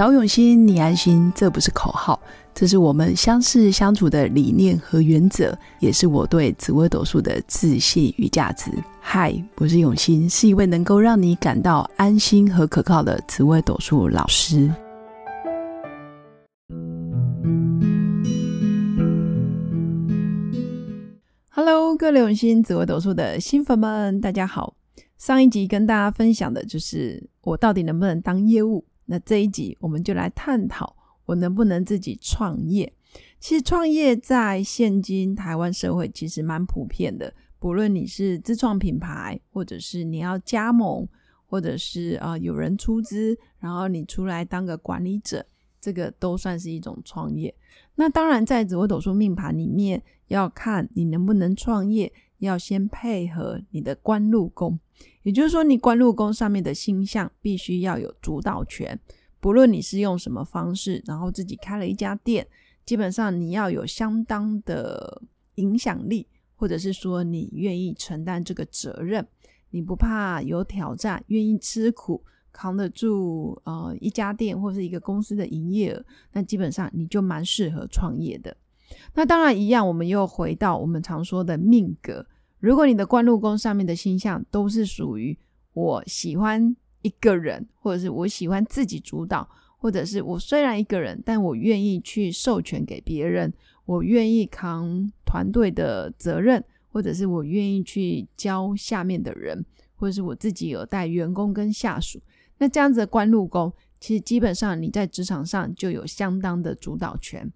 找永新，你安心，这不是口号，这是我们相识相处的理念和原则，也是我对紫微斗数的自信与价值。嗨，我是永新，是一位能够让你感到安心和可靠的紫微斗数老师。Hello，各位永新紫微斗数的新粉们，大家好。上一集跟大家分享的就是我到底能不能当业务。那这一集我们就来探讨我能不能自己创业。其实创业在现今台湾社会其实蛮普遍的，不论你是自创品牌，或者是你要加盟，或者是啊有人出资，然后你出来当个管理者，这个都算是一种创业。那当然，在紫微斗数命盘里面，要看你能不能创业，要先配合你的官禄宫。也就是说，你官禄宫上面的星象必须要有主导权，不论你是用什么方式，然后自己开了一家店，基本上你要有相当的影响力，或者是说你愿意承担这个责任，你不怕有挑战，愿意吃苦，扛得住呃一家店或是一个公司的营业额，那基本上你就蛮适合创业的。那当然一样，我们又回到我们常说的命格。如果你的官禄宫上面的星象都是属于我喜欢一个人，或者是我喜欢自己主导，或者是我虽然一个人，但我愿意去授权给别人，我愿意扛团队的责任，或者是我愿意去教下面的人，或者是我自己有带员工跟下属，那这样子的官禄宫，其实基本上你在职场上就有相当的主导权。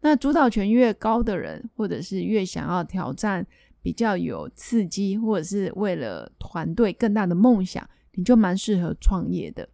那主导权越高的人，或者是越想要挑战。比较有刺激，或者是为了团队更大的梦想，你就蛮适合创业的。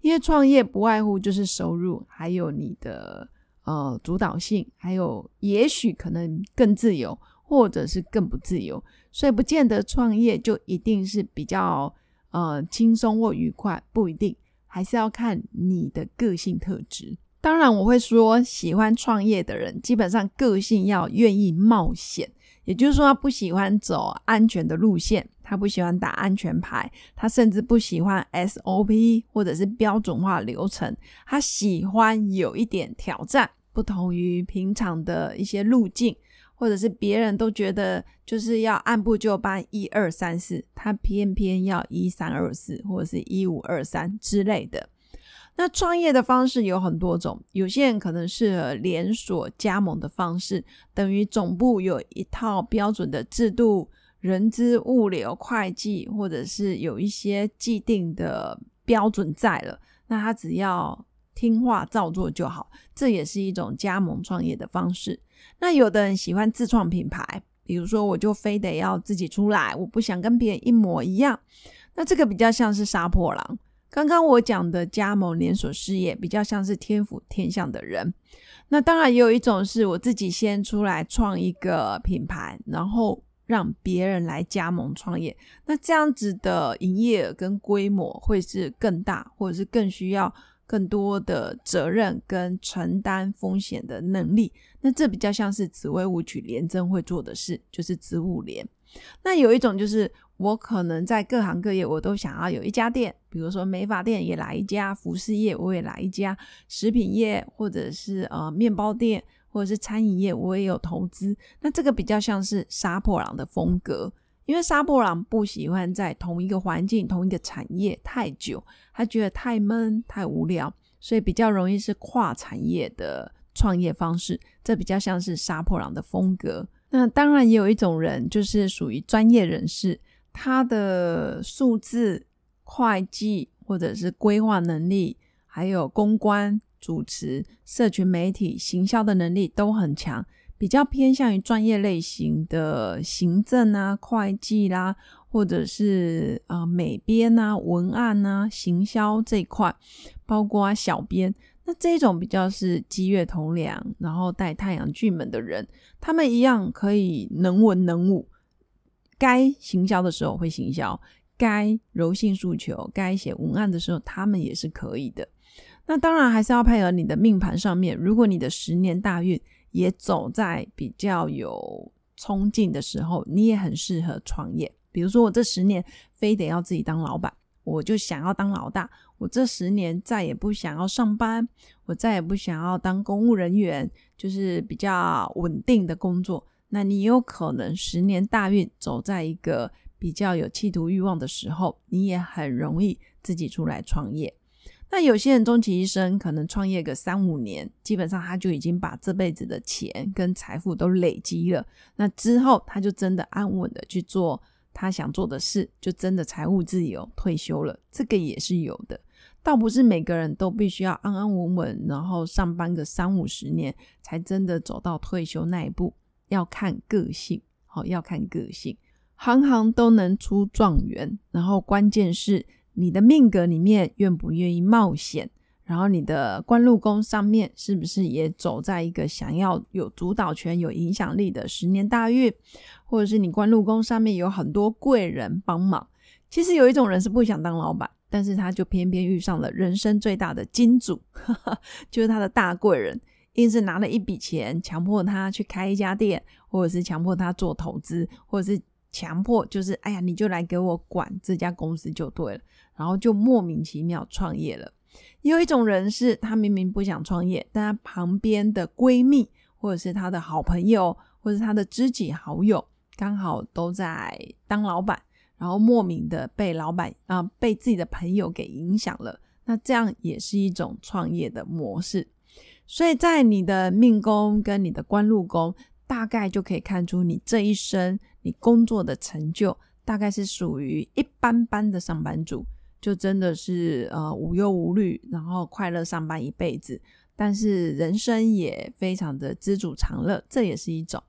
因为创业不外乎就是收入，还有你的呃主导性，还有也许可能更自由，或者是更不自由。所以不见得创业就一定是比较呃轻松或愉快，不一定，还是要看你的个性特质。当然，我会说喜欢创业的人，基本上个性要愿意冒险。也就是说，他不喜欢走安全的路线，他不喜欢打安全牌，他甚至不喜欢 SOP 或者是标准化流程，他喜欢有一点挑战，不同于平常的一些路径，或者是别人都觉得就是要按部就班，一二三四，他偏偏要一三二四或者是一五二三之类的。那创业的方式有很多种，有些人可能是连锁加盟的方式，等于总部有一套标准的制度、人资、物流、会计，或者是有一些既定的标准在了，那他只要听话照做就好，这也是一种加盟创业的方式。那有的人喜欢自创品牌，比如说我就非得要自己出来，我不想跟别人一模一样，那这个比较像是杀破狼。刚刚我讲的加盟连锁事业比较像是天府天相的人，那当然也有一种是我自己先出来创一个品牌，然后让别人来加盟创业。那这样子的营业额跟规模会是更大，或者是更需要更多的责任跟承担风险的能力。那这比较像是紫薇舞曲廉贞会做的事，就是植物连。那有一种就是。我可能在各行各业，我都想要有一家店，比如说美发店也来一家，服饰业我也来一家，食品业或者是呃面包店或者是餐饮业我也有投资。那这个比较像是杀破狼的风格，因为杀破狼不喜欢在同一个环境、同一个产业太久，他觉得太闷、太无聊，所以比较容易是跨产业的创业方式。这比较像是杀破狼的风格。那当然也有一种人，就是属于专业人士。他的数字、会计或者是规划能力，还有公关、主持、社群媒体、行销的能力都很强，比较偏向于专业类型的行政啊、会计啦，或者是啊美编啊、文案啊、行销这一块，包括啊小编。那这种比较是积月同梁，然后带太阳巨门的人，他们一样可以能文能武。该行销的时候会行销，该柔性诉求、该写文案的时候，他们也是可以的。那当然还是要配合你的命盘上面。如果你的十年大运也走在比较有冲劲的时候，你也很适合创业。比如说我这十年非得要自己当老板，我就想要当老大，我这十年再也不想要上班，我再也不想要当公务人员，就是比较稳定的工作。那你有可能十年大运走在一个比较有企图欲望的时候，你也很容易自己出来创业。那有些人终其一生可能创业个三五年，基本上他就已经把这辈子的钱跟财富都累积了。那之后他就真的安稳的去做他想做的事，就真的财务自由退休了。这个也是有的，倒不是每个人都必须要安安稳稳，然后上班个三五十年才真的走到退休那一步。要看个性，好要看个性，行行都能出状元。然后关键是。你的命格里面愿不愿意冒险？然后你的官禄宫上面是不是也走在一个想要有主导权、有影响力的十年大运？或者是你官禄宫上面有很多贵人帮忙？其实有一种人是不想当老板，但是他就偏偏遇上了人生最大的金主，就是他的大贵人，硬是拿了一笔钱，强迫他去开一家店，或者是强迫他做投资，或者是。强迫就是，哎呀，你就来给我管这家公司就对了，然后就莫名其妙创业了。有一种人是，他明明不想创业，但他旁边的闺蜜或者是他的好朋友或者他的知己好友刚好都在当老板，然后莫名的被老板啊被自己的朋友给影响了。那这样也是一种创业的模式。所以在你的命宫跟你的官禄宫。大概就可以看出你这一生你工作的成就，大概是属于一般般的上班族，就真的是呃无忧无虑，然后快乐上班一辈子，但是人生也非常的知足常乐，这也是一种。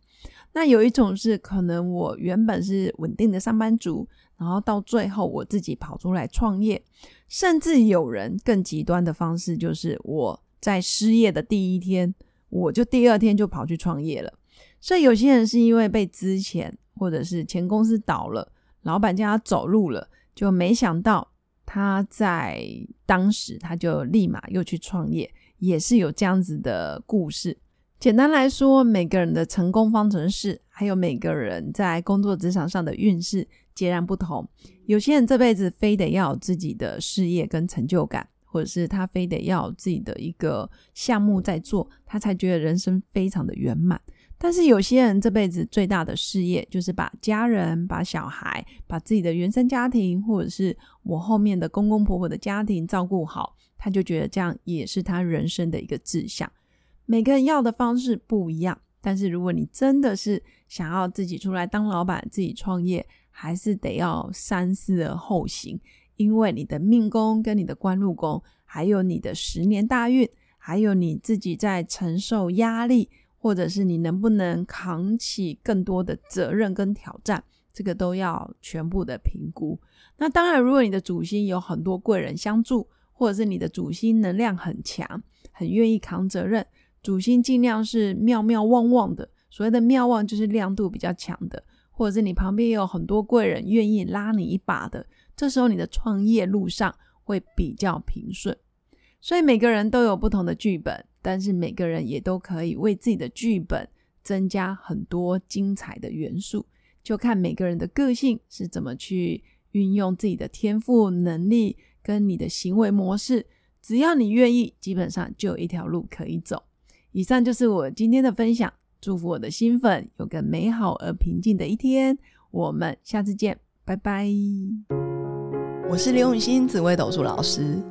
那有一种是可能我原本是稳定的上班族，然后到最后我自己跑出来创业，甚至有人更极端的方式，就是我在失业的第一天，我就第二天就跑去创业了。所以有些人是因为被资遣，或者是前公司倒了，老板叫他走路了，就没想到他在当时他就立马又去创业，也是有这样子的故事。简单来说，每个人的成功方程式，还有每个人在工作职场上的运势截然不同。有些人这辈子非得要有自己的事业跟成就感，或者是他非得要有自己的一个项目在做，他才觉得人生非常的圆满。但是有些人这辈子最大的事业就是把家人、把小孩、把自己的原生家庭，或者是我后面的公公婆婆的家庭照顾好，他就觉得这样也是他人生的一个志向。每个人要的方式不一样，但是如果你真的是想要自己出来当老板、自己创业，还是得要三思而后行，因为你的命宫跟你的官禄宫，还有你的十年大运，还有你自己在承受压力。或者是你能不能扛起更多的责任跟挑战，这个都要全部的评估。那当然，如果你的主星有很多贵人相助，或者是你的主星能量很强，很愿意扛责任，主星尽量是妙妙旺旺的。所谓的妙旺就是亮度比较强的，或者是你旁边也有很多贵人愿意拉你一把的，这时候你的创业路上会比较平顺。所以每个人都有不同的剧本。但是每个人也都可以为自己的剧本增加很多精彩的元素，就看每个人的个性是怎么去运用自己的天赋能力跟你的行为模式。只要你愿意，基本上就有一条路可以走。以上就是我今天的分享，祝福我的新粉有个美好而平静的一天。我们下次见，拜拜。我是刘永新紫薇斗数老师。